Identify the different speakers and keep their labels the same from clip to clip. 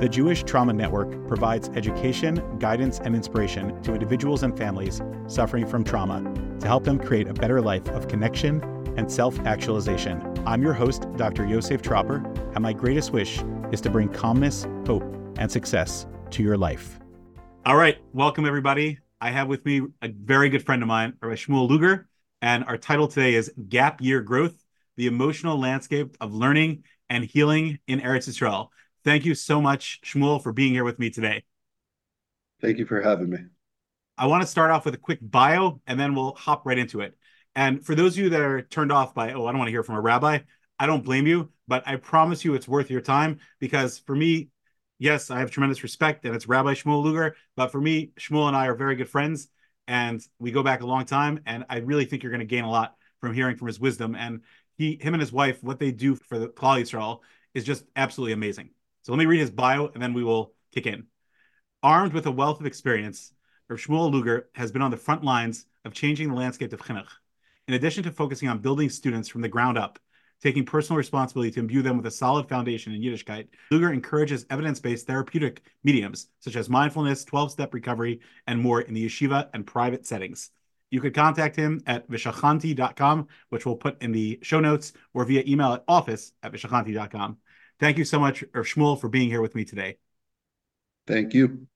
Speaker 1: The Jewish Trauma Network provides education, guidance, and inspiration to individuals and families suffering from trauma to help them create a better life of connection and self actualization. I'm your host, Dr. Yosef Tropper, and my greatest wish is to bring calmness, hope, and success to your life. All right, welcome everybody. I have with me a very good friend of mine, Rabbi Shmuel Luger, and our title today is Gap Year Growth The Emotional Landscape of Learning and Healing in Eretz Yisrael. Thank you so much, Shmuel, for being here with me today.
Speaker 2: Thank you for having me.
Speaker 1: I want to start off with a quick bio and then we'll hop right into it. And for those of you that are turned off by, oh, I don't want to hear from a rabbi, I don't blame you, but I promise you it's worth your time because for me, yes, I have tremendous respect and it's Rabbi Shmuel Luger, but for me, Shmuel and I are very good friends and we go back a long time. And I really think you're going to gain a lot from hearing from his wisdom. And he, him and his wife, what they do for the Klal Yisrael is just absolutely amazing. So let me read his bio and then we will kick in. Armed with a wealth of experience, Rav Shmuel Luger has been on the front lines of changing the landscape of chinuch. In addition to focusing on building students from the ground up, taking personal responsibility to imbue them with a solid foundation in Yiddishkeit, Luger encourages evidence-based therapeutic mediums such as mindfulness, 12-step recovery, and more in the yeshiva and private settings. You could contact him at veshachanti.com, which we'll put in the show notes, or via email at office at veshachanti.com. Thank you so much, Shmuel, for being here with me today.
Speaker 2: Thank you.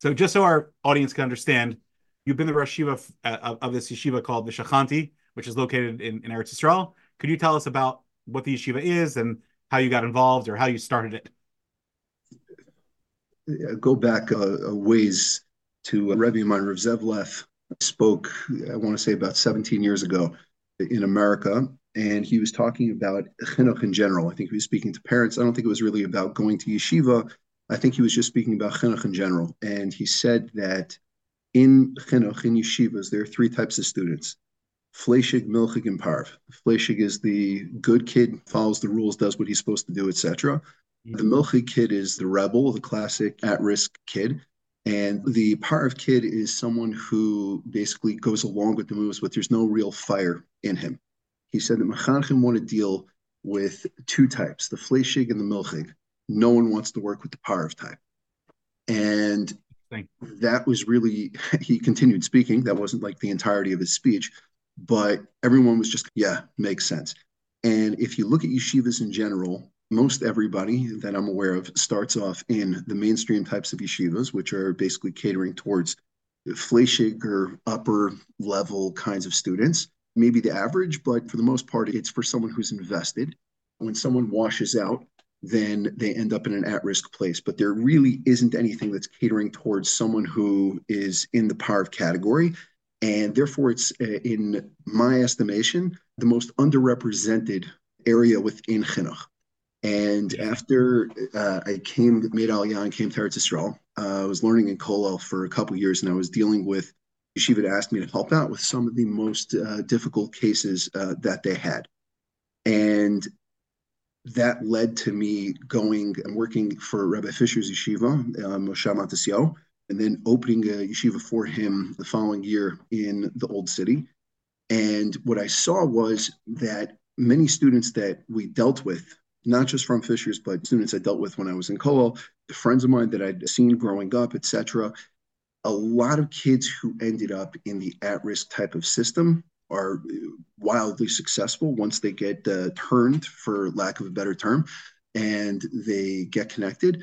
Speaker 1: So, just so our audience can understand, you've been the Rosh Yeshiva of, uh, of this yeshiva called Veshachanti, which is located in, in Eretz Yisrael. Could you tell us about what the yeshiva is and how you got involved or how you started it?
Speaker 2: Go back a, a ways to uh, Rebbe Min Rav Zev Leff spoke, I want to say about 17 years ago in America and he was talking about chinuch in general. I think he was speaking to parents. I don't think it was really about going to yeshiva. I think he was just speaking about chinuch in general. And he said that in chinuch, in yeshivas, there are three types of students. Fleshig, milchig, and parv. Fleshig is the good kid, follows the rules, does what he's supposed to do, etc. Mm-hmm. The milchig kid is the rebel, the classic at-risk kid. And the parv kid is someone who basically goes along with the moves, but there's no real fire in him he said that Mechanchim want to deal with two types, the Fleshig and the Milchig. No one wants to work with the Parv type. And that was really, he continued speaking. That wasn't like the entirety of his speech, but everyone was just, yeah, makes sense. And if you look at yeshivas in general, most everybody that I'm aware of starts off in the mainstream types of yeshivas, which are basically catering towards fleshig or upper level kinds of students maybe the average, but for the most part, it's for someone who's invested. When someone washes out, then they end up in an at risk place. But there really isn't anything that's catering towards someone who is in the parv category. And therefore, it's, uh, in my estimation, the most underrepresented area within Chinuch. And after uh, I came, made Aliyah and came to Eretz Yisrael, uh, I was learning in Kollel for a couple years, and I was dealing with Yeshiva had asked me to help out with some of the most uh, difficult cases uh, that they had. And that led to me going and working for Rabbi Fisher's yeshiva, uh, Moshe Matasio, and then opening a yeshiva for him the following year in the Old City. And what I saw was that many students that we dealt with, not just from Fisher's, but students I dealt with when I was in Kollel, friends of mine that I'd seen growing up, etc., a lot of kids who ended up in the at-risk type of system are wildly successful once they get uh, turned, for lack of a better term, and they get connected.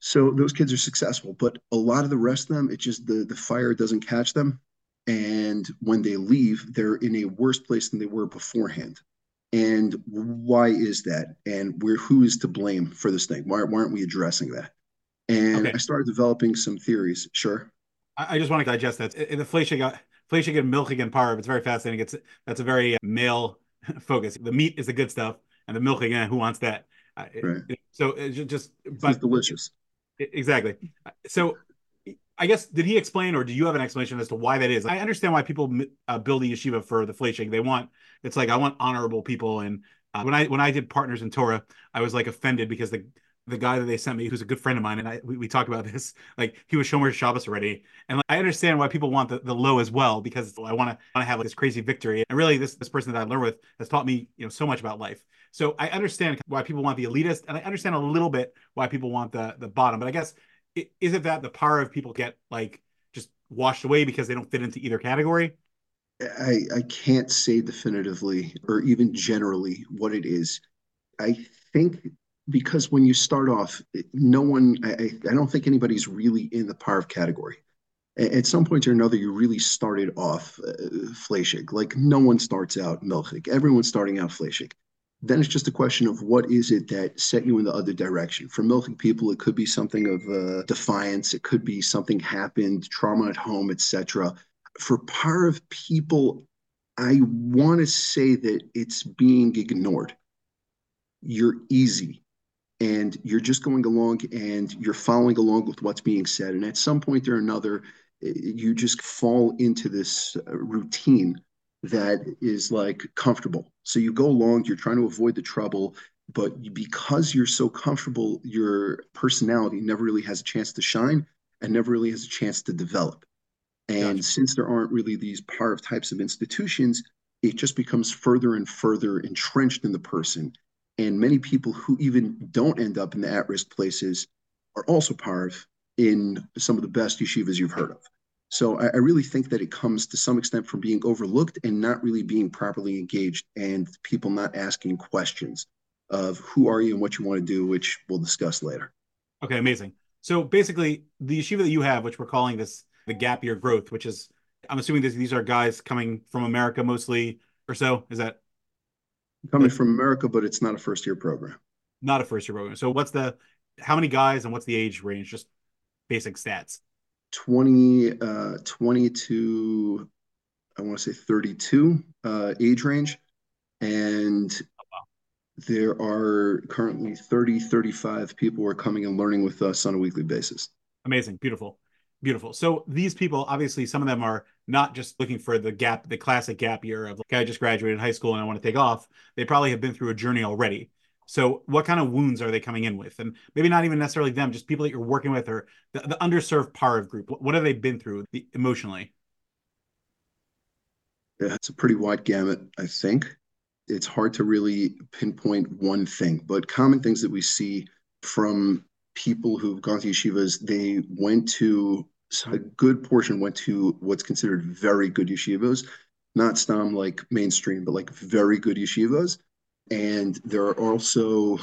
Speaker 2: So those kids are successful, but a lot of the rest of them, it just the the fire doesn't catch them, and when they leave, they're in a worse place than they were beforehand. And why is that? And where who is to blame for this thing? Why, why aren't we addressing that? And okay. I started developing some theories. Sure.
Speaker 1: I, I just want to digest that. In the Fleischig, Fleischig and milchig and parv, it's very fascinating. It's that's a very uh, male focus. The meat is the good stuff, and the milchig, who wants that? Right. So it's just,
Speaker 2: it's but delicious.
Speaker 1: Exactly. So I guess did he explain, or do you have an explanation as to why that is? I understand why people uh, build a yeshiva for the Fleischig. They want it's like I want honorable people, and uh, when I when I did partners in Torah, I was like offended because the the guy that they sent me, who's a good friend of mine, and I we, we talk about this. Like he was Shomer Shabbos already, and like, I understand why people want the, the low as well because I want to want to have like, this crazy victory. And really, this this person that I learned with has taught me you know so much about life. So I understand why people want the elitist, and I understand a little bit why people want the the bottom. But I guess is it that the parv people get like just washed away because they don't fit into either category?
Speaker 2: I, I can't say definitively or even generally what it is. I think because when you start off, no one, I, I don't think anybody's really in the Parv category. At some point or another, you really started off uh. Like no one starts out Milchig. Everyone's starting out Fleshig. Then it's just a question of what is it that set you in the other direction. For Milchig people, it could be something of uh, defiance. It could be something happened, trauma at home, etc for Parv people, I want to say that it's being ignored. You're easy and you're just going along and you're following along with what's being said. And at some point or another, you just fall into this uh, routine that is like comfortable. So you go along, you're trying to avoid the trouble, but because you're so comfortable, your personality never really has a chance to shine and never really has a chance to develop. And gotcha. since there aren't really these Parv types of institutions, it just becomes further and further entrenched in the person. And many people who even don't end up in the at risk places are also Parv in some of the best yeshivas you've heard of. So I, I, really think that it comes to some extent from being overlooked and not really being properly engaged and people not asking questions of who are you and what you want to do, which we'll discuss later.
Speaker 1: Okay, amazing. So basically, the yeshiva that you have, which we're calling this the gap year growth, which is I'm assuming this, these are guys coming from America mostly or so. Is that
Speaker 2: coming from America, but it's not a first year program.
Speaker 1: Not a first year program. So what's the how many guys and what's the age range? Just basic stats.
Speaker 2: 20 uh 20 to I want to say 32 uh age range and oh, wow. there are currently 30 35 people who are coming and learning with us on a weekly basis.
Speaker 1: Amazing, beautiful. Beautiful. So these people, obviously, some of them are not just looking for the gap, the classic gap year of like, I just graduated high school and I want to take off. They probably have been through a journey already. So what kind of wounds are they coming in with? And maybe not even necessarily them, just people that you're working with or the, the underserved of group. What have they been through emotionally?
Speaker 2: Yeah, it's a pretty wide gamut, I think. It's hard to really pinpoint one thing, but common things that we see from people who've gone to yeshivas, they went to a good portion went to what's considered very good yeshivas, not stam like mainstream, but like very good yeshivas. And there are also,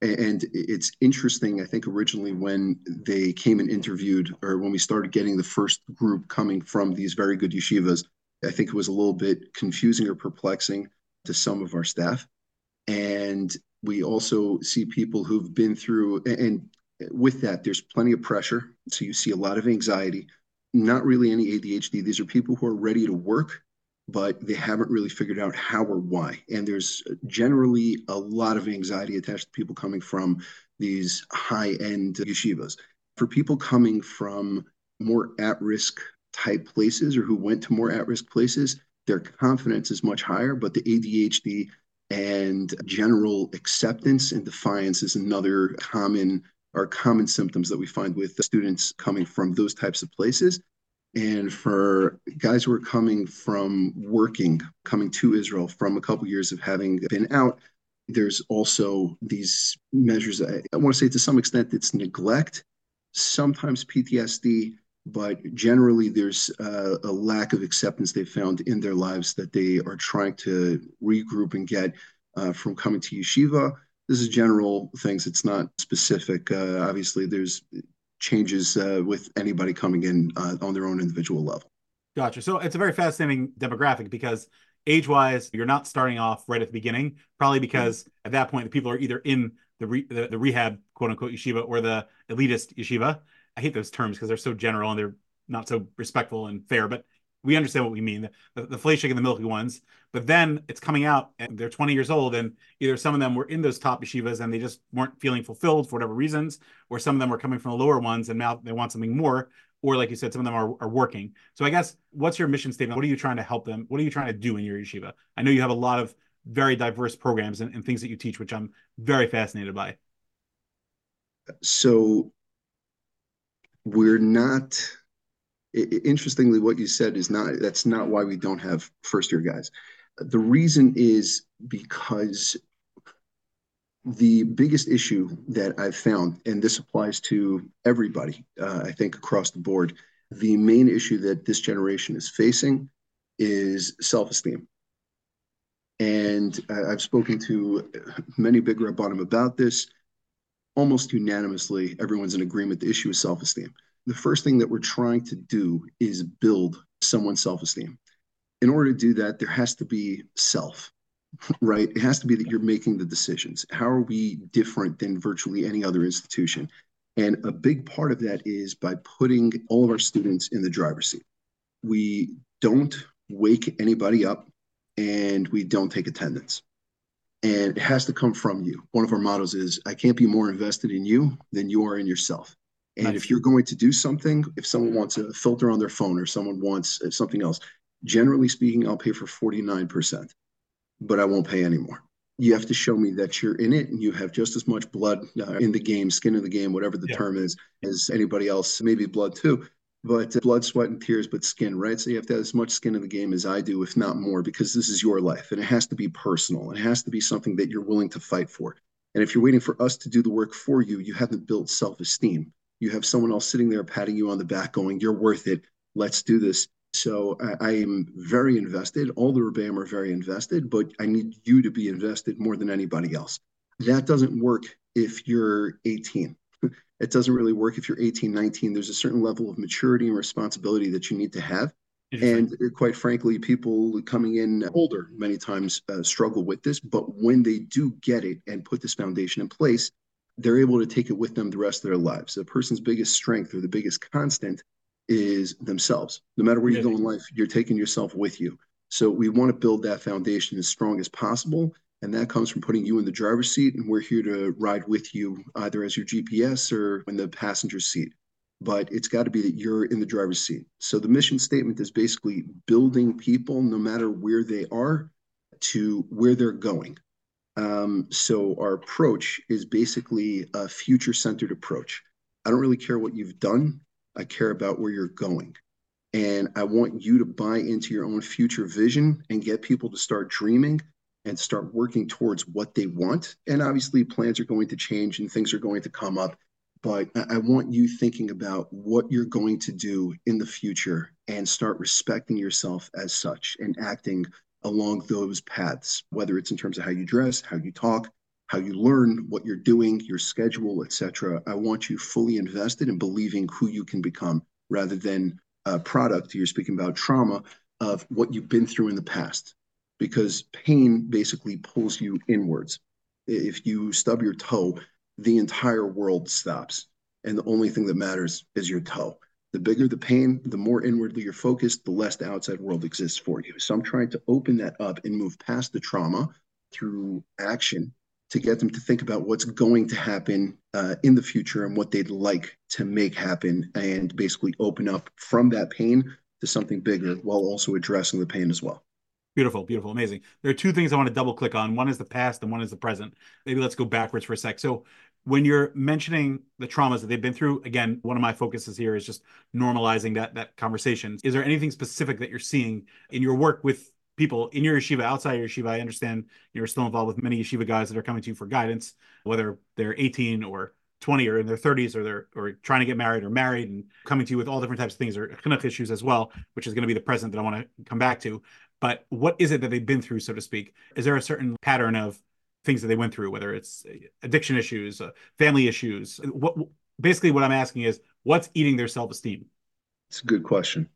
Speaker 2: and it's interesting. I think originally when they came and interviewed, or when we started getting the first group coming from these very good yeshivas, I think it was a little bit confusing or perplexing to some of our staff. And we also see people who've been through, and with that, there's plenty of pressure. So you see a lot of anxiety, not really any ADHD. These are people who are ready to work, but they haven't really figured out how or why. And there's generally a lot of anxiety attached to people coming from these high end yeshivas. For people coming from more at risk type places or who went to more at risk places, their confidence is much higher, but the ADHD and general acceptance and defiance is another common are common symptoms that we find with students coming from those types of places. And for guys who are coming from working, coming to Israel from a couple years of having been out, there's also these measures. I, I want to say to some extent it's neglect, sometimes PTSD, but generally there's a lack of acceptance they found in their lives that they are trying to regroup and get uh, from coming to yeshiva this is general things. It's not specific. Uh, obviously, there's changes uh, with anybody coming in uh, on their own individual level.
Speaker 1: Gotcha. So it's a very fascinating demographic because age wise, you're not starting off right at the beginning, probably because mm-hmm. at that point, the people are either in the, re- the, the rehab quote unquote yeshiva or the elitist yeshiva. I hate those terms because they're so general and they're not so respectful and fair, but we understand what we mean the, the, the and the milky ones but then it's coming out and they're 20 years old and either some of them were in those top yeshivas and they just weren't feeling fulfilled for whatever reasons or some of them were coming from the lower ones and now they want something more or like you said some of them are, are working. So i guess what's your mission statement? What are you trying to help them? What are you trying to do in your yeshiva? I know you have a lot of very diverse programs and, and things that you teach which i'm very fascinated by.
Speaker 2: So we're not it, interestingly, what you said is not that's not why we don't have first year guys. The reason is because the biggest issue that I've found, and this applies to everybody, uh, I think across the board, the main issue that this generation is facing is self esteem. And I've spoken to many big rabbanim about this. Almost unanimously, everyone's in agreement the issue is self esteem. The first thing that we're trying to do is build someone's self esteem. In order to do that, there has to be self right? It has to be that you're making the decisions. How are we different than virtually any other institution? And a big part of that is by putting all of our students in the driver's seat. We don't wake anybody up and we don't take attendance. And it has to come from you. One of our mottos is I can't be more invested in you than you are in yourself. And nice. if you're going to do something, if someone wants a filter on their phone or someone wants something else, generally speaking, I'll pay for 49% but I won't pay anymore. You have to show me that you're in it and you have just as much blood uh, in the game, skin in the game, whatever the yeah. term is, as anybody else, maybe blood too, but uh, blood, sweat, and tears, but skin, right? So you have to have as much skin in the game as I do, if not more, because this is your life and it has to be personal. It has to be something that you're willing to fight for. And if you're waiting for us to do the work for you, you haven't built self esteem. You have someone else sitting there patting you on the back, going, You're worth it. Let's do this. So I, I, am very invested. All the Rebbeim are very invested, but I need you to be invested more than anybody else. That doesn't work if you're 18. it doesn't really work if you're 18, 19. There's a certain level of maturity and responsibility that you need to have. And quite frankly, people coming in older many times uh, struggle with this. But when they do get it and put this foundation in place, they're able to take it with them the rest of their lives. The person's biggest strength or the biggest constant is themselves. No matter where you go in life, you're taking yourself with you. So we want to build that foundation as strong as possible. And that comes from putting you in the driver's seat, and we're here to ride with you either as your GPS or in the passenger seat. But it's got to be that you're in the driver's seat. So the mission statement is basically building people, no matter where they are, to where they're going. Um, so our approach is basically a future centered approach. I don't really care what you've done I care about where you're going. And I want you to buy into your own future vision and get people to start dreaming and start working towards what they want. And obviously, plans are going to change and things are going to come up. But I want you thinking about what you're going to do in the future and start respecting yourself as such and acting along those paths, whether it's in terms of how you dress, how you talk, how you learn what you're doing, your schedule, etc. I want you fully invested in believing who you can become rather than a product, you're speaking about trauma, of what you've been through in the past. Because pain basically pulls you inwards. If you stub your toe, the entire world stops. And the only thing that matters is your toe. The bigger the pain, the more inwardly you're focused, the less the outside world exists for you. So I'm trying to open that up and move past the trauma through action to get them to think about what's going to happen uh, in the future and what they'd like to make happen and basically open up from that pain to something bigger while also addressing the pain as well.
Speaker 1: Beautiful, beautiful, amazing. There are two things I want to double click on. One is the past and one is the present. Maybe let's go backwards for a sec. So, when you're mentioning the traumas that they've been through, again, one of my focuses here is just normalizing that that conversation. Is there anything specific that you're seeing in your work with people in your yeshiva, outside your yeshiva. I understand you're still involved with many yeshiva guys that are coming to you for guidance, whether they're 18 or 20 or in their 30s or they're or trying to get married or married and coming to you with all different types of things or chinuch issues as well, which is going to be the present that I want to come back to. But what is it that they've been through, so to speak? Is there a certain pattern of things that they went through, whether it's addiction issues, uh, family issues? What basically what I'm asking is what's eating their self-esteem?
Speaker 2: It's a good question.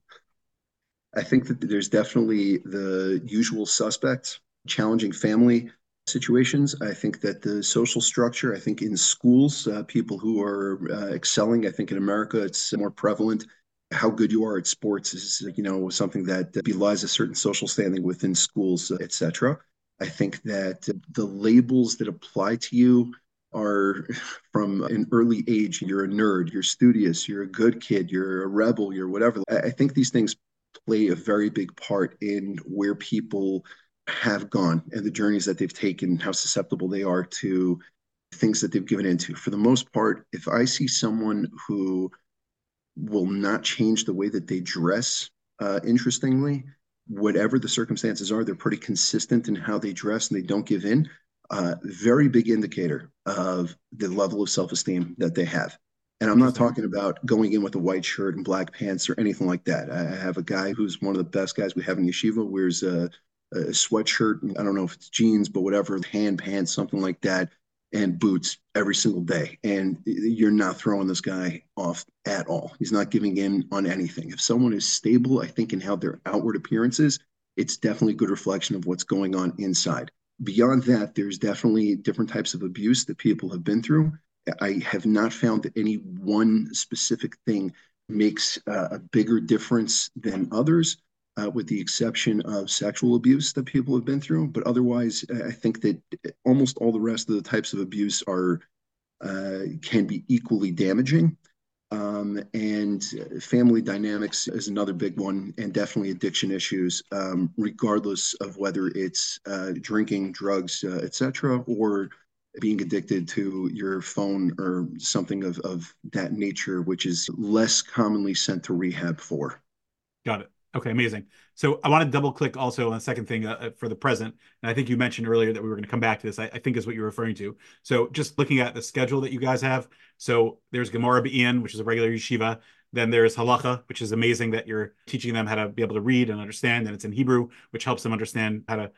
Speaker 2: I think that there's definitely the usual suspects, challenging family situations. I think that the social structure, I think in schools, uh, people who are uh, excelling, I think in America it's more prevalent. How good you are at sports is, you know, something that belies a certain social standing within schools, etc. I think that the labels that apply to you are from an early age. You're a nerd, you're studious, you're a good kid, you're a rebel, you're whatever. I think these things play a very big part in where people have gone and the journeys that they've taken, how susceptible they are to things that they've given into. For the most part, if I see someone who will not change the way that they dress, uh, interestingly, whatever the circumstances are, they're pretty consistent in how they dress and they don't give in. uh, very big indicator of the level of self-esteem that they have. And I'm not talking about going in with a white shirt and black pants or anything like that. I have a guy who's one of the best guys we have in yeshiva, wears a, a sweatshirt, I don't know if it's jeans, but whatever, hand pants, something like that, and boots every single day. And you're not throwing this guy off at all. He's not giving in on anything. If someone is stable, I think, in how their outward appearances, it's definitely a good reflection of what's going on inside. Beyond that, there's definitely different types of abuse that people have been through I have not found that any one specific thing makes uh, a bigger difference than others, uh, with the exception of sexual abuse that people have been through. But otherwise, I think that almost all the rest of the types of abuse are uh, can be equally damaging. Um, and family dynamics is another big one, and definitely addiction issues, um, regardless of whether it's uh, drinking, drugs, uh, etc., or being addicted to your phone or something of, of that nature, which is less commonly sent to rehab for.
Speaker 1: Got it. Okay, amazing. So I want to double click also on the second thing uh, uh, for the present. And I think you mentioned earlier that we were going to come back to this. I, I, think is what you're referring to. So just looking at the schedule that you guys have. So there's Gemara Be'in, which is a regular yeshiva. Then there's Halacha, which is amazing that you're teaching them how to be able to read and understand. And it's in Hebrew, which helps them understand how to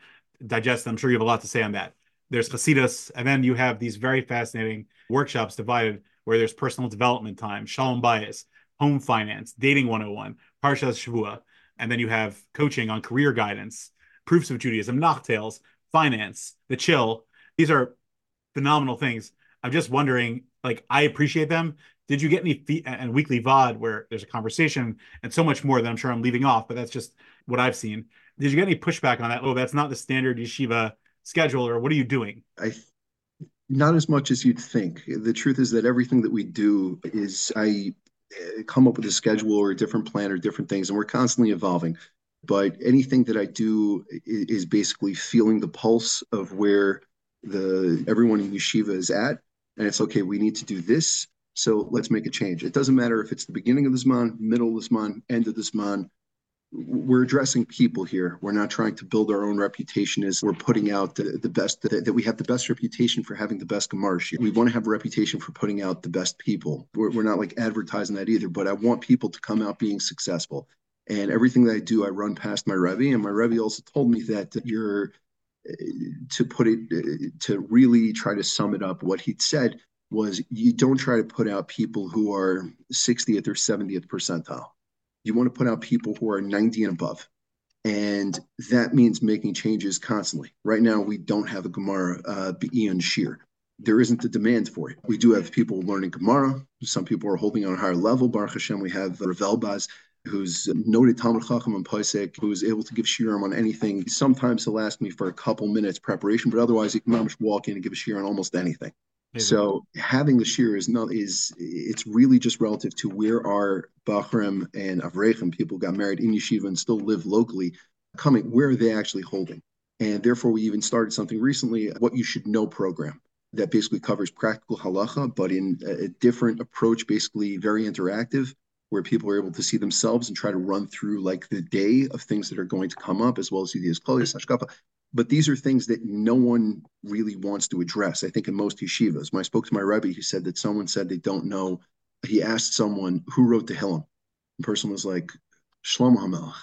Speaker 1: digest. I'm sure you have a lot to say on that there's Hasidus, and then you have these very fascinating workshops divided where there's personal development time, Shalom Bayis, home finance, dating 101, Parshas Shavua, and then you have coaching on career guidance, proofs of Judaism, Nachtails, finance, the chill. These are phenomenal things. I'm just wondering, like, I appreciate them. Did you get any fee- and weekly vaad where there's a conversation and so much more that I'm sure I'm leaving off, but that's just what I've seen. Did you get any pushback on that? Oh, that's not the standard yeshiva schedule or what are you doing?
Speaker 2: I not as much as you'd think. The truth is that everything that we do is I Uh, come up with a schedule or a different plan or different things, and we're constantly evolving. But anything that I do is basically feeling the pulse of where the everyone in yeshiva is at, and it's okay. We need to do this, so let's make a change. It doesn't matter if it's the beginning of this month, middle of this month, end of this month we're addressing people here. We're not trying to build our own reputation as we're putting out the, the best, that, that we have the best reputation for having the best Gemarsh. We want to have a reputation for putting out the best people. We're, we're not like advertising that either, but I want people to come out being successful. And everything that I do, I run past my Rebbe. And my Rebbe also told me that you're, eh, to put it, eh, to really try to sum it up, what he'd said was you don't try to put out people who are 60th or 70th percentile you want to put out people who are 90 and above. And that means making changes constantly. Right now, we don't have a Gemara uh, Be'en shiur. There isn't the demand for it. We do have people learning Gemara. Some people are holding on a higher level. Baruch Hashem, we have Rav Elbaz, who's noted Talmud Chacham and Posek, who's able to give shiurim on anything. Sometimes he'll ask me for a couple minutes preparation, but otherwise he can just walk in and give a shiur on almost anything. So having the shiur is not is it's really just relative to where our Bachrim and Avreichim people got married in yeshiva and still live locally, coming where are they actually holding? And therefore, we even started something recently, what you should know program that basically covers practical halacha, but in a different approach, basically very interactive, where people are able to see themselves and try to run through like the day of things that are going to come up, as well as see the Esklolias, Hashkafa, but these are things that no one really wants to address. I think in most yeshivas, when I spoke to my Rebbe, he said that someone said they don't know. He asked someone who wrote Tehillim. The person was like, Shlomo HaMelech.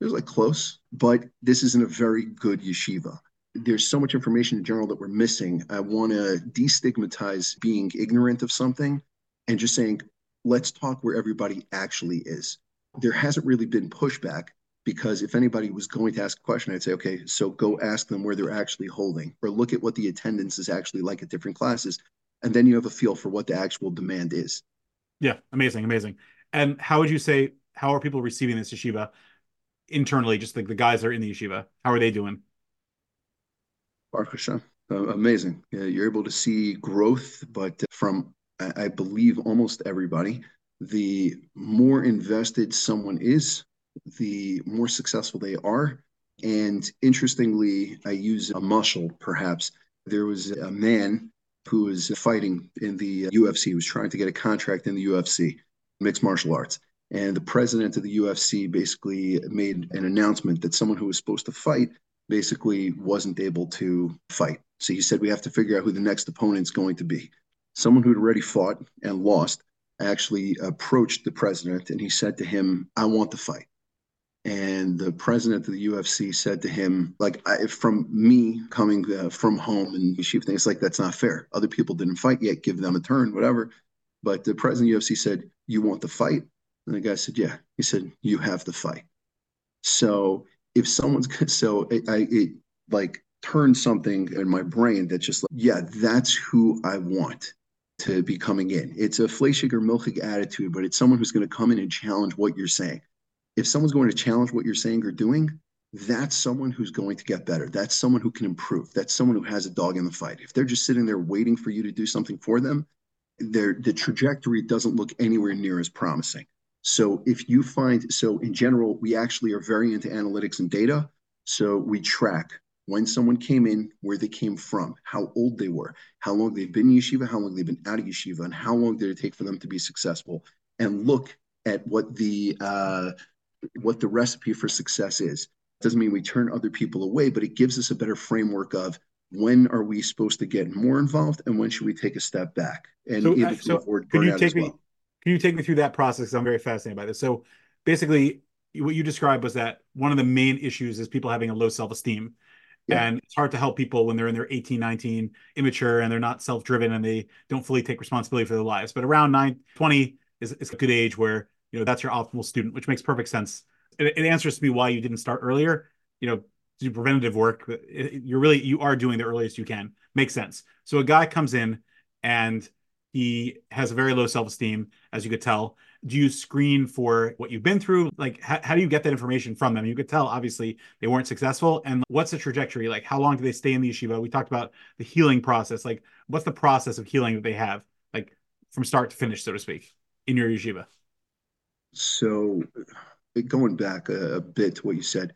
Speaker 2: It was like close, but this isn't a very good yeshiva. There's so much information in general that we're missing. I want to destigmatize being ignorant of something and just saying, let's talk where everybody actually is. There hasn't really been pushback because if anybody was going to ask a question, I'd say, okay, so go ask them where they're actually holding, or look at what the attendance is actually like at different classes, and then you have a feel for what the actual demand is.
Speaker 1: Yeah, amazing, amazing. And how would you say how are people receiving this yeshiva internally? Just like the guys that are in the yeshiva, how are they doing?
Speaker 2: Baruch Hashem, uh, amazing. Yeah, you're able to see growth, but from I believe almost everybody, the more invested someone is the more successful they are. And interestingly, I use a muscle perhaps. There was a man who was fighting in the UFC, he was trying to get a contract in the UFC, mixed martial arts. And the president of the UFC basically made an announcement that someone who was supposed to fight basically wasn't able to fight. So he said we have to figure out who the next opponent's going to be. Someone who'd already fought and lost actually approached the president and he said to him, I want the fight. And the president of the UFC said to him, like, I, from me coming uh, from home and chief things like that's not fair. Other people didn't fight yet, give them a turn, whatever. But the president of the UFC said, You want the fight? And the guy said, Yeah. He said, You have the fight. So if someone's so it, I it like turned something in my brain that just like, yeah, that's who I want to be coming in. It's a Fleischig or Milchig attitude, but it's someone who's going to come in and challenge what you're saying if someone's going to challenge what you're saying or doing, that's someone who's going to get better. That's someone who can improve. That's someone who has a dog in the fight. If they're just sitting there waiting for you to do something for them, their the trajectory doesn't look anywhere near as promising. So if you find so in general, we actually are very into analytics and data. So we track when someone came in, where they came from, how old they were, how long they've been in yeshiva, how long they've been out of yeshiva, and how long did it take for them to be successful, and look at what the uh, what the recipe for success is. Doesn't mean we turn other people away, but it gives us a better framework of when are we supposed to get more involved and when should we take a step back and
Speaker 1: so, able uh, to so avoid can you take me well. can you take me through that process i'm very fascinated by this so basically what you described was that one of the main issues is people having a low self-esteem yeah. and it's hard to help people when they're in their 18 19 immature and they're not self-driven and they don't fully take responsibility for their lives but around 9 20 is, is a good age where you know that's your optimal student, which makes perfect sense. It, it answers to me why you didn't start earlier. You know, do preventative work. You're really you are doing the earliest you can. Makes sense. So a guy comes in and he has a very low self-esteem, as you could tell. Do you screen for what you've been through? Like, how, how do you get that information from them? You could tell, obviously, they weren't successful. And what's the trajectory? Like, how long do they stay in the yeshiva? We talked about the healing process. Like, what's the process of healing that they have, like, from start to finish, so to speak, in your yeshiva?
Speaker 2: So, going back a, a, bit to what you said,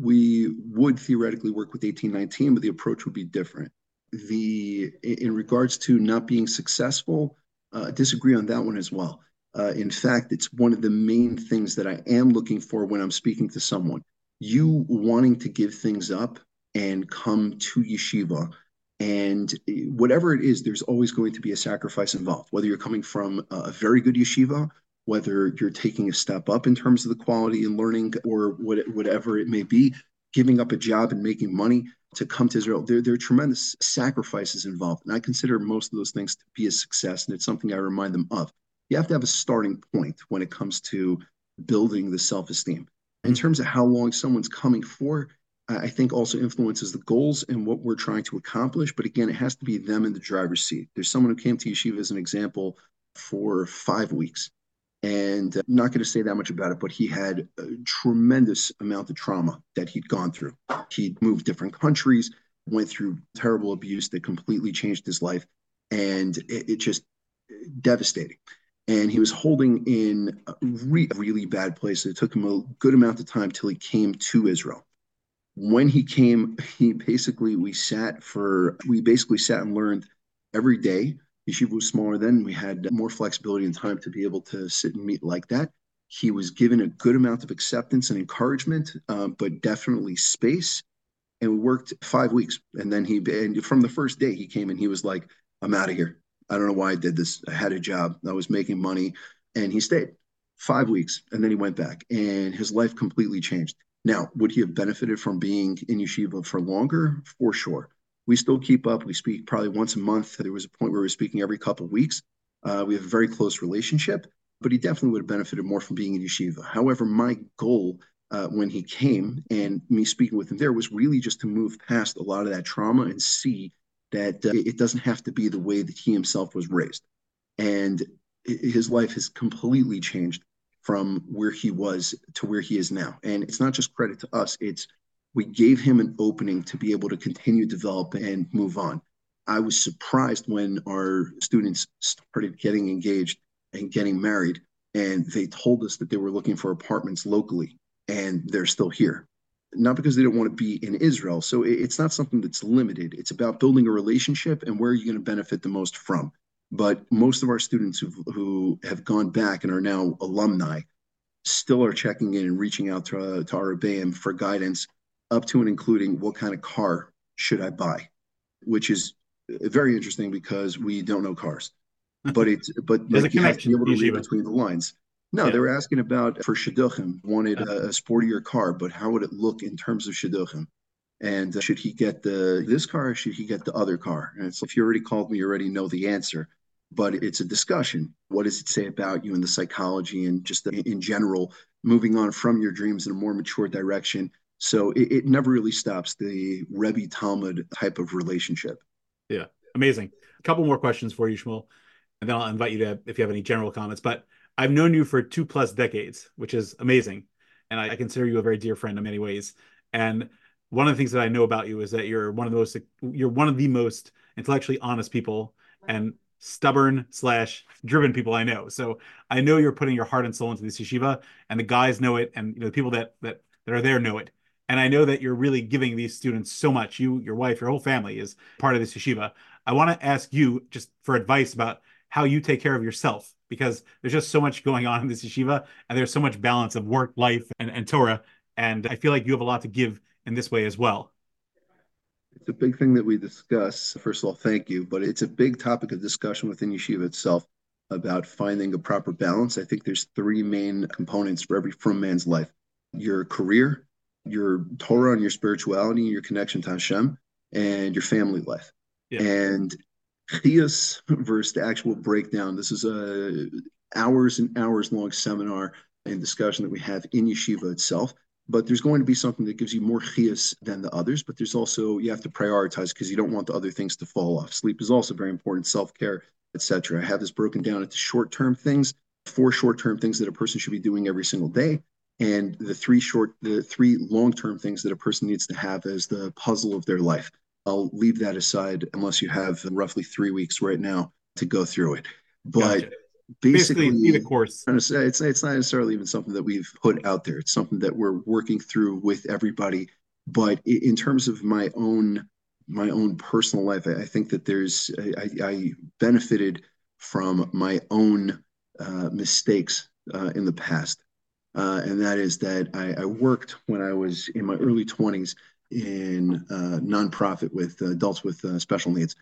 Speaker 2: we would theoretically work with 1819, but the approach would be different. The in regards to not being successful, uh, disagree on that one as well. Uh, in fact, it's one of the main things that I am looking for when I'm speaking to someone. You wanting to give things up and come to yeshiva and whatever it is, there's always going to be a sacrifice involved, whether you're coming from a very good yeshiva whether you're taking a step up in terms of the quality and learning or what, whatever it may be, giving up a job and making money to come to Israel. There, there are tremendous sacrifices involved. And I consider most of those things to be a success. And it's something I remind them of. You have to have a starting point when it comes to building the self esteem. In terms of how long someone's coming for, I think also influences the goals and what we're trying to accomplish. But again, it has to be them in the driver's seat. There's someone who came to Yeshiva as an example for five weeks and uh, I'm not going to say that much about it, but he had a tremendous amount of trauma that he'd gone through. He'd moved different countries, went through terrible abuse that completely changed his life, and it, it just uh, devastating. And he was holding in a re- really bad place. It took him a good amount of time till he came to Israel. When he came, he basically we sat for we basically sat and learned every day Yeshiva was smaller then. We had more flexibility and time to be able to sit and meet like that. He was given a good amount of acceptance and encouragement, uh, but definitely space. And we worked five weeks. And then he, and from the first day, he came and he was like, I'm out of here. I don't know why I did this. I had a job, I was making money. And he stayed five weeks. And then he went back, and his life completely changed. Now, would he have benefited from being in yeshiva for longer? For sure we still keep up. We speak probably once a month. There was a point where we were speaking every couple of weeks. Uh, we have a very close relationship, but he definitely would have benefited more from being in yeshiva. However, my goal uh, when he came and me speaking with him there was really just to move past a lot of that trauma and see that uh, it doesn't have to be the way that he himself was raised. And his life has completely changed from where he was to where he is now. And it's not just credit to us, it's we gave him an opening to be able to continue develop and move on. I was surprised when our students started getting engaged and getting married, and they told us that they were looking for apartments locally, and they're still here. Not because they don't want to be in Israel. So it's not something that's limited. It's about building a relationship and where are you're going to benefit the most from. But most of our students who who have gone back and are now alumni still are checking in and reaching out to, uh, to our BAM for guidance up to and including what kind of car should I buy? which is very interesting because we don't know cars. But it's but
Speaker 1: There's
Speaker 2: like you have to be able to read between the lines. No,
Speaker 1: Yeah.
Speaker 2: they were asking about for shidduchim, wanted a, a sportier car, but how would it look in terms of shidduchim? And uh, should he get the this car or should he get the other car? And so if you already called me, you already know the answer. But it's a discussion. What does it say about you and the psychology and just the, in general, moving on from your dreams in a more mature direction? So it, it never really stops the Rebbe Talmid type of relationship.
Speaker 1: Yeah, amazing. A couple more questions for you, Shmuel, and then I'll invite you to if you have any general comments. But I've known you for two plus decades, which is amazing, and I, I consider you a very dear friend in many ways. And one of the things that I know about you is that you're one of the most you're one of the most intellectually honest people and stubborn slash driven people I know. So I know you're putting your heart and soul into this yeshiva, and the guys know it, and you know the people that that that are there know it. And I know that you're really giving these students so much. You, your wife, your whole family is part of this yeshiva. I want to ask you just for advice about how you take care of yourself because there's just so much going on in this yeshiva and there's so much balance of work, life, and, and Torah. And I feel like you have a lot to give in this way as well.
Speaker 2: It's a big thing that we discuss. First of all, thank you. But it's a big topic of discussion within yeshiva itself about finding a proper balance. I think there's three main components for every from man's life your career, your Torah and your spirituality, and your connection to Hashem, and your family life.
Speaker 1: Yeah.
Speaker 2: And Chiyus versus the actual breakdown. This is a hours and hours long seminar and discussion that we have in yeshiva itself but there's going to be something that gives you more chiyus than the others. But there's also you have to prioritize because you don't want the other things to fall off. Sleep is also very important, self care, etc. I have this broken down into short term things, four short term things that a person should be doing every single day, and the three short, the three long term things that a person needs to have as the puzzle of their life. I'll leave that aside unless you have roughly three weeks right now to go through it. But
Speaker 1: Gotcha.
Speaker 2: basically,
Speaker 1: Basically, be the course.
Speaker 2: trying to say it's it's not necessarily even something that we've put out there. It's something that we're working through with everybody. But in terms of my own my own personal life, I, think that there's I, I I benefited from my own uh, mistakes uh, in the past, uh, and that is that I, I worked when I was in my early 20s in uh, nonprofit with adults with uh, special needs,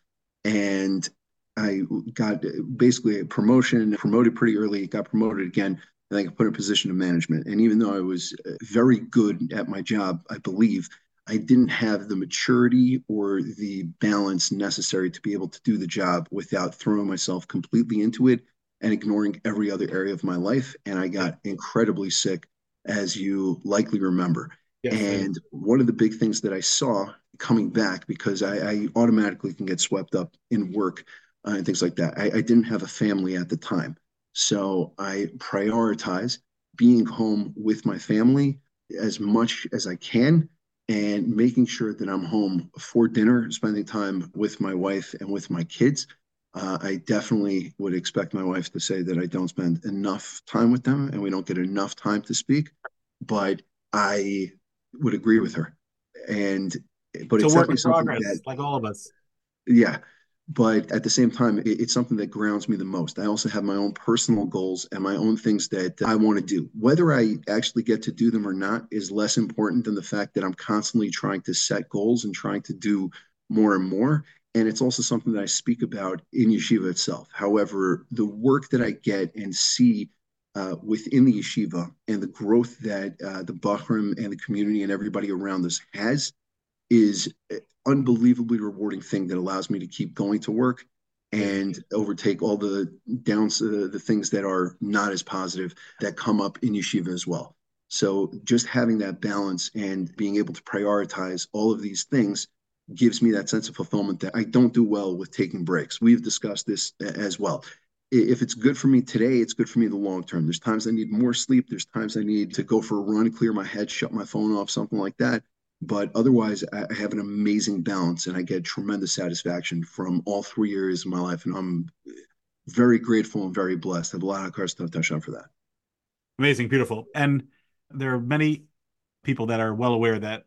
Speaker 2: and I got basically a promotion, promoted pretty early, got promoted again, and I got put in a position of management. And even though I was uh, very good at my job, I believe I didn't have the maturity or the balance necessary to be able to do the job without throwing myself completely into it and ignoring every other area of my life. And I got incredibly sick, as you likely remember.
Speaker 1: Yes.
Speaker 2: And one of the big things that I saw coming back, because I, I automatically can get swept up in work uh, and things like that, I, I didn't have a family at the time. So I prioritize being home with my family as much as I can and making sure that I'm home for dinner, spending time with my wife and with my kids. Uh, I definitely would expect my wife to say that I don't spend enough time with them and we don't get enough time to speak, but I would agree with her. And but
Speaker 1: it's
Speaker 2: it's
Speaker 1: a work in progress,
Speaker 2: that
Speaker 1: like all of us.
Speaker 2: yeah but at the same time it, it's something that grounds me the most i also have my own personal goals and my own things that i want to do whether i actually get to do them or not is less important than the fact that i'm constantly trying to set goals and trying to do more and more and it's also something that i speak about in yeshiva itself however the work that i get and see uh, within the yeshiva and the growth that uh, the Bahram and the community and everybody around us has is an unbelievably rewarding thing that allows me to keep going to work and overtake all the downs, uh, the things that are not as positive that come up in yeshiva as well. So just having that balance and being able to prioritize all of these things gives me that sense of fulfillment that I don't do well with taking breaks. We've discussed this as well. If it's good for me today, it's good for me in the long term. There's times I need more sleep. There's times I need to go for a run, clear my head, shut my phone off, something like that but otherwise I have an amazing balance and I get tremendous satisfaction from all three areas of my life. And I'm very grateful and very blessed. I have a lot of cars to touch on for that.
Speaker 1: Amazing, beautiful. And there are many people that are well aware that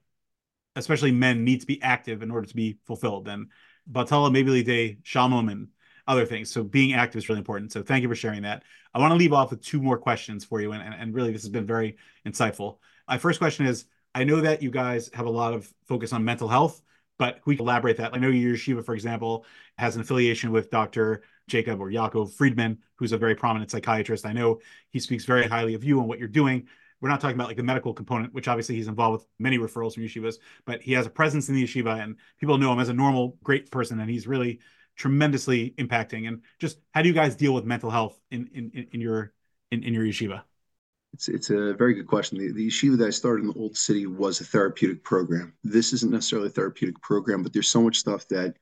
Speaker 1: especially men need to be active in order to be fulfilled. And Batala, maybe Day, Shalom, and other things. So being active is really important. So thank you for sharing that. I want to leave off with two more questions for you. And, and, really, this has been very insightful. My first question is I know that you guys have a lot of focus on mental health, but we can elaborate that. I know your yeshiva, for example, has an affiliation with Dr. Jacob or Yaakov Friedman, who's a very prominent psychiatrist. I know he speaks very highly of you and what you're doing. We're not talking about like the medical component, which obviously he's involved with many referrals from yeshivas, but he has a presence in the yeshiva and people know him as a normal, great person. And he's really tremendously impacting. And just how do you guys deal with mental health in, in, in your, in, in your yeshiva?
Speaker 2: It's it's a very good question. The, the yeshiva that I started in the old city was a therapeutic program. This isn't necessarily a therapeutic program, but there's so much stuff that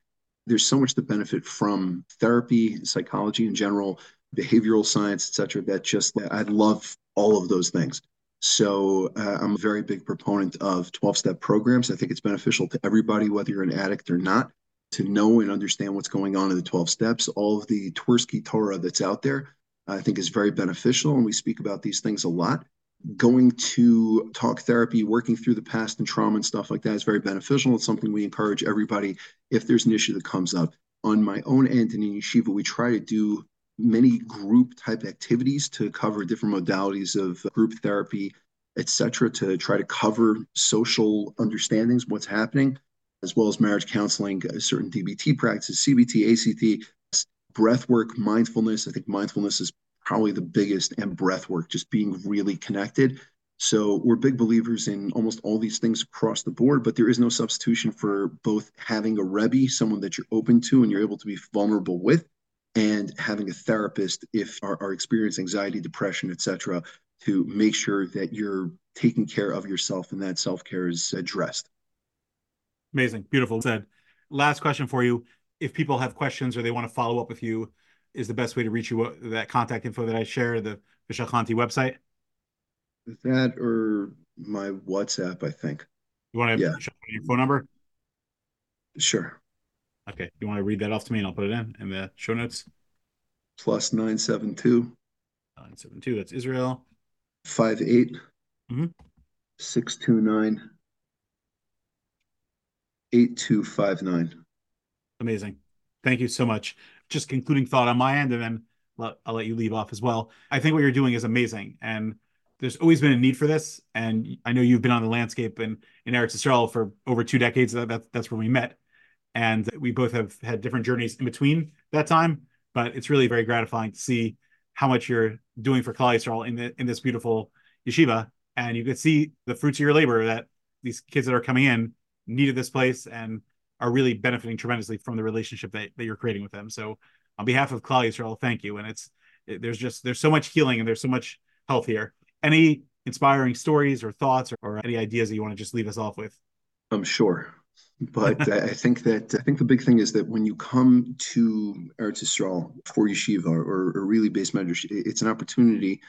Speaker 2: there's so much to benefit from therapy, psychology in general, behavioral science, etc. That just I love all of those things. So uh, I'm a very big proponent of 12-step programs. I think it's beneficial to everybody, whether you're an addict or not, to know and understand what's going on in the 12 steps. All of the Twerski Torah that's out there I think is very beneficial. And we speak about these things a lot. Going to talk therapy, working through the past and trauma and stuff like that is very beneficial. It's something we encourage everybody if there's an issue that comes up. On my own end in Yeshiva, we try to do many group type activities to cover different modalities of group therapy, etc., to try to cover social understandings, what's happening, as well as marriage counseling, uh, certain DBT practices, CBT, ACT, breath work, mindfulness. I think mindfulness is probably the biggest, and breath work, just being really connected. So we're big believers in almost all these things across the board, but there is no substitution for both having a Rebbe, someone that you're open to and you're able to be vulnerable with, and having a therapist if are, are experiencing anxiety, depression, etc., to make sure that you're taking care of yourself and that self-care is addressed.
Speaker 1: Amazing. Beautiful said. Last question for you if people have questions or they want to follow up with you, is the best way to reach you uh, that contact info that I share, the Veshachanti website?
Speaker 2: That or my WhatsApp, I think.
Speaker 1: You want to yeah. your phone number?
Speaker 2: Sure.
Speaker 1: Okay. You want to read that off to me and I'll put it in in the show notes?
Speaker 2: Plus 972.
Speaker 1: 972. That's Israel.
Speaker 2: 58
Speaker 1: mm-hmm.
Speaker 2: 629 8259.
Speaker 1: Amazing. Thank you so much. Just concluding thought on my end, and then I'll let you leave off as well. I think what you're doing is amazing, and there's always been a need for this. And I know you've been on the landscape and in Eretz Yisrael for over two decades. That, that that's where we met, and we both have had different journeys in between that time. But it's really very gratifying to see how much you're doing for Klal Yisrael in the in this beautiful yeshiva, and you can see the fruits of your labor. That these kids that are coming in needed this place, and are really benefiting tremendously from the relationship that, that you're creating with them. So on behalf of Klal Yisrael, thank you. And it's it, there's just there's so much healing and there's so much health here. Any inspiring stories or thoughts or, or any ideas that you want to just leave us off with?
Speaker 2: I'm sure. But I think that I think the big thing is that when you come to Eretz Yisrael for yeshiva or, or really beis medrash, it's an opportunity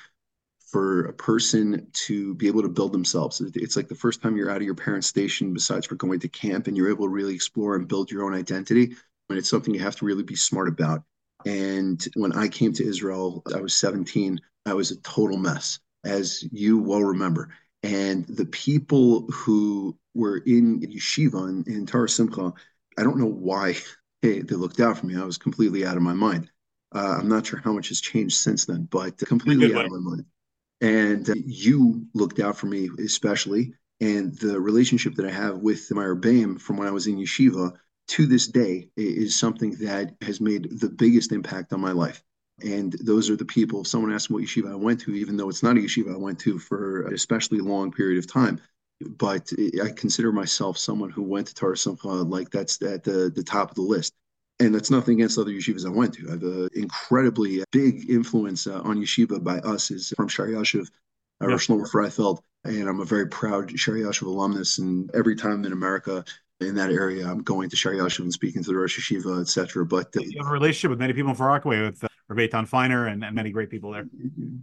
Speaker 2: for a person to be able to build themselves. It's like the first time you're out of your parents' station, besides for going to camp, and you're able to really explore and build your own identity. And it's something you have to really be smart about. And when I came to Israel, I was 17. I was a total mess, as you well remember. And the people who were in yeshiva in, in Torah Simcha, I don't know why they, they looked out for me. I was completely out of my mind. Uh, I'm not sure how much has changed since then, but completely out of my mind and uh, you looked out for me especially and the relationship that i have with my rebbeim from when i was in yeshiva to this day is something that has made the biggest impact on my life and those are the people if someone asks me what yeshiva i went to even though it's not a yeshiva i went to for an especially long period of time but i consider myself someone who went to Torah Simcha like that's at the, the top of the list and that's nothing against other yeshivas I went to. I have an incredibly big influence uh, on yeshiva by us is from Sh'or Yoshuv, uh, yeah. Shlomo Freifeld, and I'm a very proud Sh'or Yoshuv alumnus. And every time in America in that area, I'm going to Sh'or Yoshuv and speaking to the Rosh Yeshiva, etc. But
Speaker 1: uh, you have a relationship with many people in Far Rockaway with uh, Rabbi Feiner and, and, many great people there.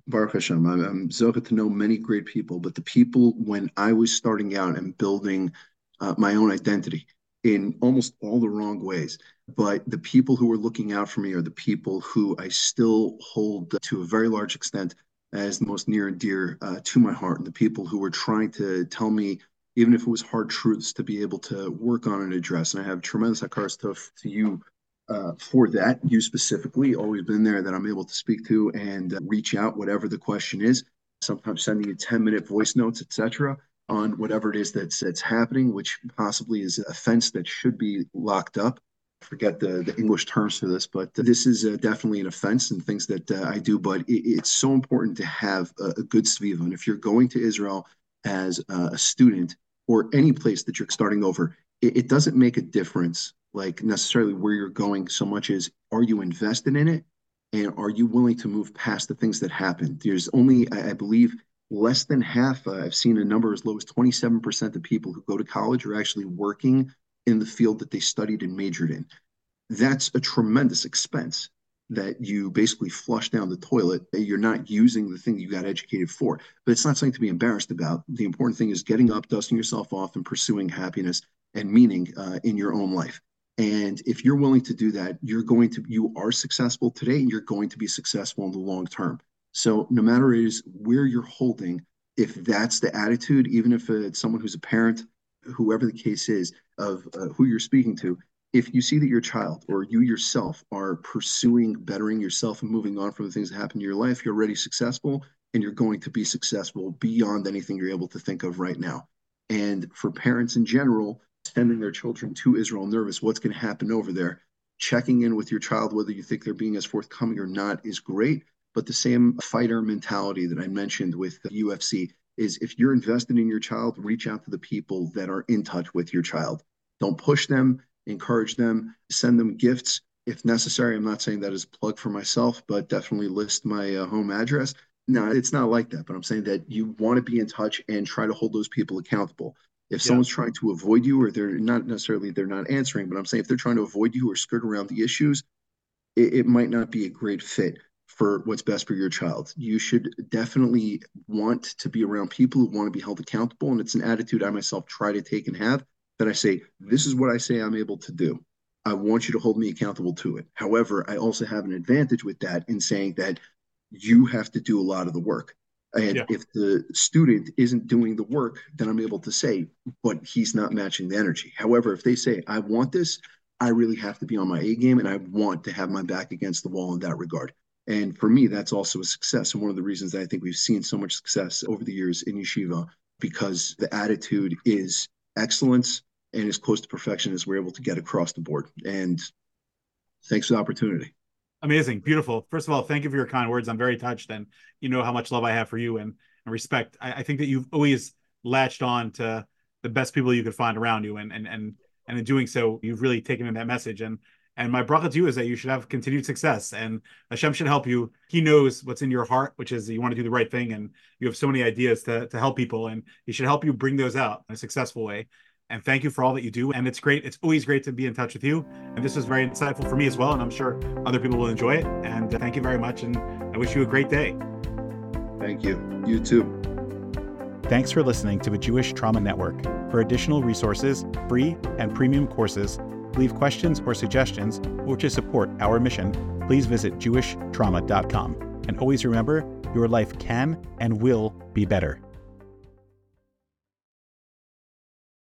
Speaker 2: Baruch Hashem, I'm, I'm to know many great people, but the people when I was starting out and building uh, my own identity in almost all the wrong ways but the people who were looking out for me are the people who I still hold to a very large extent as the most near and dear uh, to my heart, and the people who were trying to tell me, even if it was hard truths, to be able to work on and address. And I have tremendous hakaras hatov to you uh, for that. You specifically, always been there that I'm able to speak to and uh, reach out, whatever the question is. Sometimes sending you 10 minute voice notes, etc on whatever it is that's that's happening, which possibly is an offense that should be locked up. I forget the, the English terms for this, but this is uh, definitely an offense and things that uh, I do. But it, it's so important to have a, a, good sviva. And if you're going to Israel as a student or any place that you're starting over, it doesn't make a difference, like necessarily where you're going so much as are you invested in it and are you willing to move past the things that happen? There's only, I, I believe, less than half. Uh, I've seen a number as low as 27% of people who go to college are actually working in the field that they studied and majored in. That's a tremendous expense that you basically flush down the toilet. You're not using the thing you got educated for. But it's not something to be embarrassed about. The important thing is getting up, dusting yourself off, and pursuing happiness and meaning uh, in your own life. And if you're willing to do that, you're going to, you are successful today and you're going to be successful in the long term. So no matter is where you're holding, if that's the attitude, even if it's someone who's a parent, whoever the case is of uh, who you're speaking to, if you see that your child or you yourself are pursuing bettering yourself and moving on from the things that happen in your life, you're already successful and you're going to be successful beyond anything you're able to think of right now. And for parents in general, sending their children to Israel nervous, what's going to happen over there? Checking in with your child, whether you think they're being as forthcoming or not, is great. But the same fighter mentality that I mentioned with the UFC is if you're invested in your child, reach out to the people that are in touch with your child. Don't push them, encourage them, send them gifts if necessary. I'm not saying that as a plug for myself, but definitely list my uh, home address. No, it's not like that, but I'm saying that you want to be in touch and try to hold those people accountable. If yeah. someone's trying to avoid you, or they're not necessarily they're not answering, but I'm saying if they're trying to avoid you or skirt around the issues, it, it might not be a great fit for what's best for your child. You should definitely want to be around people who want to be held accountable. And it's an attitude I myself try to take and have that I say, this is what I say I'm able to do. I want you to hold me accountable to it. However, I also have an advantage with that in saying that you have to do a lot of the work. And yeah. if the student isn't doing the work, then I'm able to say, but he's not matching the energy. However, if they say, I want this, I really have to be on my A game and I want to have my back against the wall in that regard. And for me, that's also a success. And one of the reasons that I think we've seen so much success over the years in yeshiva, because the attitude is excellence and as close to perfection as we're able to get across the board. And thanks for the opportunity.
Speaker 1: Amazing. Beautiful. First of all, thank you for your kind words. I'm very touched and you know how much love I have for you and, and respect. I, I think that you've always latched on to the best people you could find around you and and and and in doing so, you've really taken in that message. And and my bracha to you is that you should have continued success and Hashem should help you. He knows what's in your heart, which is you want to do the right thing and you have so many ideas to, to help people and he should help you bring those out in a successful way. And thank you for all that you do. And it's great. It's always great to be in touch with you. And this was very insightful for me as well. And I'm sure other people will enjoy it. And uh, thank you very much. And I wish you a great day.
Speaker 2: Thank you. You too.
Speaker 3: Thanks for listening to the Jewish Trauma Network. For additional resources, free and premium courses, leave questions or suggestions, or to support our mission, please visit jewishtrauma.com. And always remember, your life can and will be better.